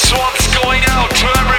This one's going out to every